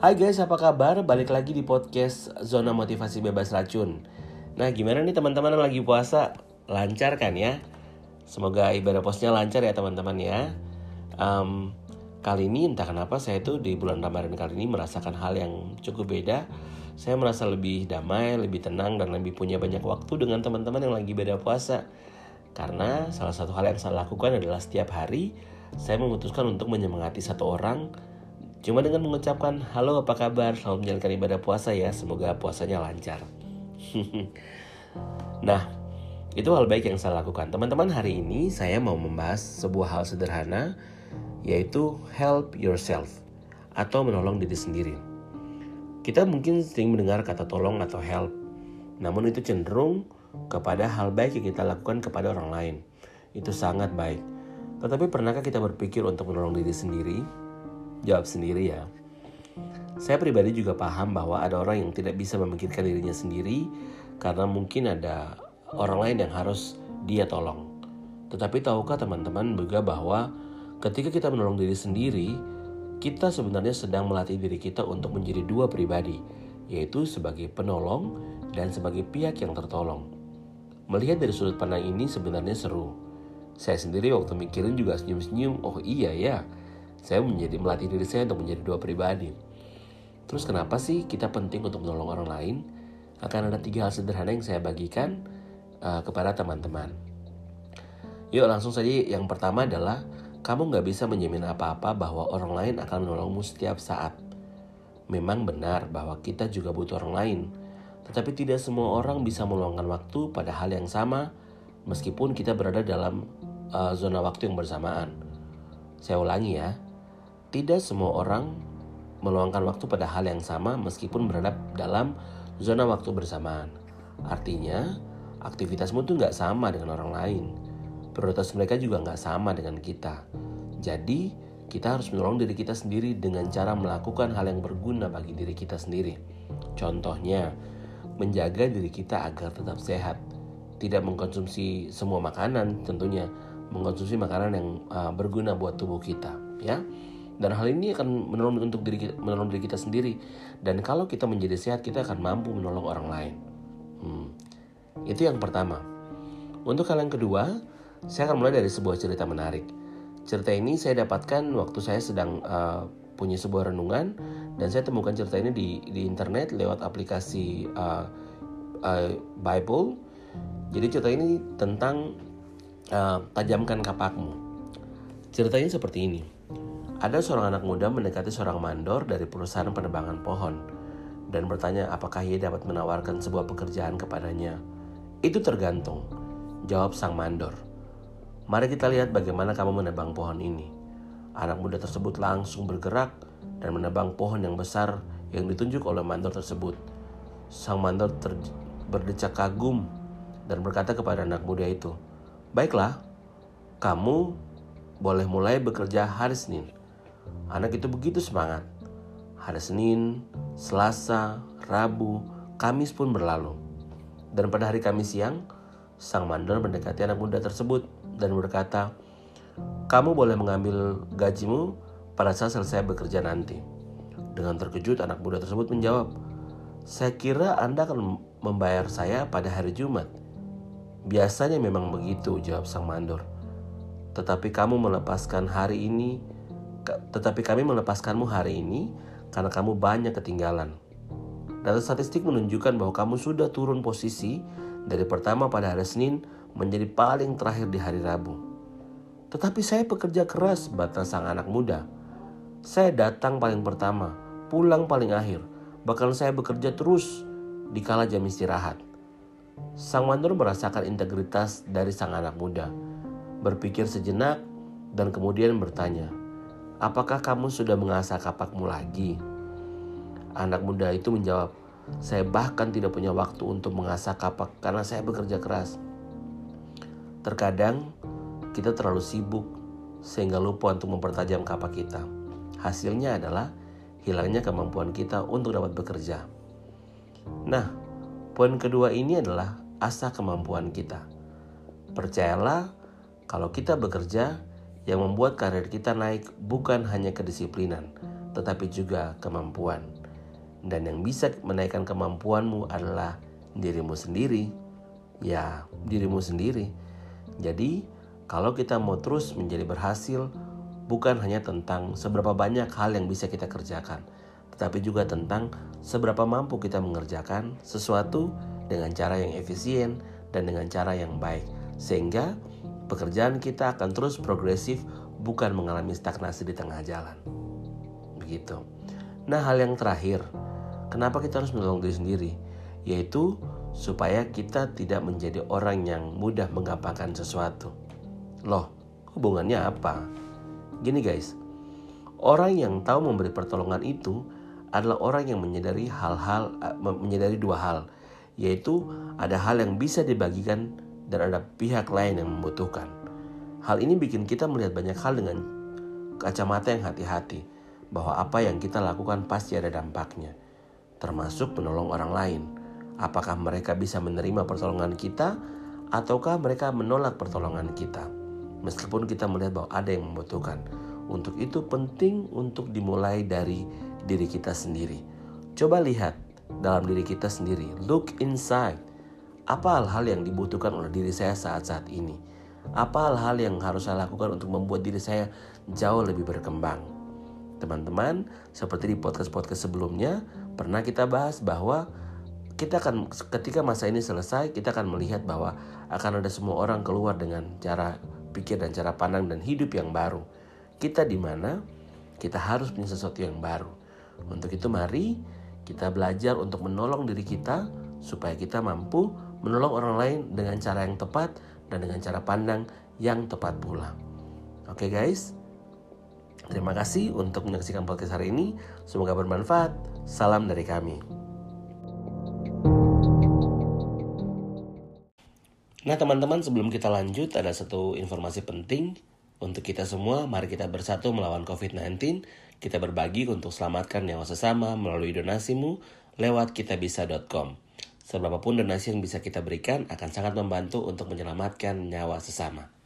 Hai guys, apa kabar? Balik lagi di podcast Zona Motivasi Bebas Racun. Nah, gimana nih teman-teman yang lagi puasa? Lancar kan ya? Semoga ibadah posnya lancar ya teman-teman ya. Um, kali ini entah kenapa saya tuh di bulan Ramadan kali ini merasakan hal yang cukup beda. Saya merasa lebih damai, lebih tenang, dan lebih punya banyak waktu dengan teman-teman yang lagi beda puasa. Karena salah satu hal yang saya lakukan adalah setiap hari saya memutuskan untuk menyemangati satu orang Cuma dengan mengucapkan halo apa kabar, selamat menjalankan ibadah puasa ya, semoga puasanya lancar. nah, itu hal baik yang saya lakukan. Teman-teman, hari ini saya mau membahas sebuah hal sederhana, yaitu help yourself atau menolong diri sendiri. Kita mungkin sering mendengar kata tolong atau help, namun itu cenderung kepada hal baik yang kita lakukan kepada orang lain. Itu sangat baik. Tetapi pernahkah kita berpikir untuk menolong diri sendiri? Jawab sendiri ya. Saya pribadi juga paham bahwa ada orang yang tidak bisa memikirkan dirinya sendiri karena mungkin ada orang lain yang harus dia tolong. Tetapi tahukah teman-teman juga bahwa ketika kita menolong diri sendiri, kita sebenarnya sedang melatih diri kita untuk menjadi dua pribadi, yaitu sebagai penolong dan sebagai pihak yang tertolong. Melihat dari sudut pandang ini sebenarnya seru. Saya sendiri waktu mikirin juga senyum-senyum, oh iya ya, saya menjadi melatih diri saya untuk menjadi dua pribadi. Terus kenapa sih kita penting untuk menolong orang lain? Akan ada tiga hal sederhana yang saya bagikan uh, kepada teman-teman. Yuk langsung saja yang pertama adalah kamu nggak bisa menjamin apa-apa bahwa orang lain akan menolongmu setiap saat. Memang benar bahwa kita juga butuh orang lain, tetapi tidak semua orang bisa meluangkan waktu pada hal yang sama meskipun kita berada dalam uh, zona waktu yang bersamaan. Saya ulangi ya, tidak semua orang meluangkan waktu pada hal yang sama meskipun berada dalam zona waktu bersamaan. Artinya, aktivitasmu tuh nggak sama dengan orang lain. Prioritas mereka juga nggak sama dengan kita. Jadi, kita harus menolong diri kita sendiri dengan cara melakukan hal yang berguna bagi diri kita sendiri. Contohnya, menjaga diri kita agar tetap sehat. Tidak mengkonsumsi semua makanan tentunya, mengkonsumsi makanan yang uh, berguna buat tubuh kita, ya dan hal ini akan menolong untuk diri kita, menolong diri kita sendiri. Dan kalau kita menjadi sehat kita akan mampu menolong orang lain. Hmm. itu yang pertama. Untuk hal yang kedua saya akan mulai dari sebuah cerita menarik. Cerita ini saya dapatkan waktu saya sedang uh, punya sebuah renungan dan saya temukan cerita ini di di internet lewat aplikasi uh, uh, Bible. Jadi cerita ini tentang uh, tajamkan kapakmu. Ceritanya seperti ini ada seorang anak muda mendekati seorang mandor dari perusahaan penebangan pohon dan bertanya apakah ia dapat menawarkan sebuah pekerjaan kepadanya. Itu tergantung, jawab sang mandor. Mari kita lihat bagaimana kamu menebang pohon ini. Anak muda tersebut langsung bergerak dan menebang pohon yang besar yang ditunjuk oleh mandor tersebut. Sang mandor berdecak kagum dan berkata kepada anak muda itu, "Baiklah, kamu boleh mulai bekerja hari Senin." Anak itu begitu semangat. Hari Senin, Selasa, Rabu, Kamis pun berlalu. Dan pada hari Kamis siang, sang mandor mendekati anak muda tersebut dan berkata, "Kamu boleh mengambil gajimu pada saat selesai bekerja nanti." Dengan terkejut, anak muda tersebut menjawab, "Saya kira Anda akan membayar saya pada hari Jumat." Biasanya memang begitu, jawab sang mandor. Tetapi kamu melepaskan hari ini tetapi kami melepaskanmu hari ini karena kamu banyak ketinggalan. Data statistik menunjukkan bahwa kamu sudah turun posisi dari pertama pada hari Senin menjadi paling terakhir di hari Rabu. Tetapi saya bekerja keras, batas sang anak muda. Saya datang paling pertama, pulang paling akhir, bahkan saya bekerja terus di kala jam istirahat. Sang mandor merasakan integritas dari sang anak muda, berpikir sejenak, dan kemudian bertanya, Apakah kamu sudah mengasah kapakmu lagi? Anak muda itu menjawab, saya bahkan tidak punya waktu untuk mengasah kapak karena saya bekerja keras. Terkadang kita terlalu sibuk sehingga lupa untuk mempertajam kapak kita. Hasilnya adalah hilangnya kemampuan kita untuk dapat bekerja. Nah, poin kedua ini adalah asah kemampuan kita. Percayalah, kalau kita bekerja, yang membuat karir kita naik bukan hanya kedisiplinan, tetapi juga kemampuan. Dan yang bisa menaikkan kemampuanmu adalah dirimu sendiri. Ya, dirimu sendiri. Jadi, kalau kita mau terus menjadi berhasil, bukan hanya tentang seberapa banyak hal yang bisa kita kerjakan, tetapi juga tentang seberapa mampu kita mengerjakan sesuatu dengan cara yang efisien dan dengan cara yang baik, sehingga pekerjaan kita akan terus progresif, bukan mengalami stagnasi di tengah jalan. Begitu. Nah, hal yang terakhir, kenapa kita harus menolong diri sendiri? Yaitu supaya kita tidak menjadi orang yang mudah menggampangkan sesuatu. Loh, hubungannya apa? Gini guys, orang yang tahu memberi pertolongan itu adalah orang yang menyadari hal-hal eh, menyadari dua hal, yaitu ada hal yang bisa dibagikan dan ada pihak lain yang membutuhkan. Hal ini bikin kita melihat banyak hal dengan kacamata yang hati-hati, bahwa apa yang kita lakukan pasti ada dampaknya, termasuk menolong orang lain. Apakah mereka bisa menerima pertolongan kita, ataukah mereka menolak pertolongan kita? Meskipun kita melihat bahwa ada yang membutuhkan, untuk itu penting untuk dimulai dari diri kita sendiri. Coba lihat dalam diri kita sendiri. Look inside. Apa hal-hal yang dibutuhkan oleh diri saya saat-saat ini? Apa hal-hal yang harus saya lakukan untuk membuat diri saya jauh lebih berkembang? Teman-teman, seperti di podcast-podcast sebelumnya, pernah kita bahas bahwa kita akan ketika masa ini selesai, kita akan melihat bahwa akan ada semua orang keluar dengan cara pikir dan cara pandang dan hidup yang baru. Kita di mana? Kita harus punya sesuatu yang baru. Untuk itu mari kita belajar untuk menolong diri kita supaya kita mampu menolong orang lain dengan cara yang tepat dan dengan cara pandang yang tepat pula. Oke guys, terima kasih untuk menyaksikan podcast hari ini. Semoga bermanfaat. Salam dari kami. Nah teman-teman sebelum kita lanjut ada satu informasi penting untuk kita semua, mari kita bersatu melawan COVID-19. Kita berbagi untuk selamatkan nyawa sesama melalui donasimu lewat kitabisa.com. Seberapapun donasi yang bisa kita berikan akan sangat membantu untuk menyelamatkan nyawa sesama.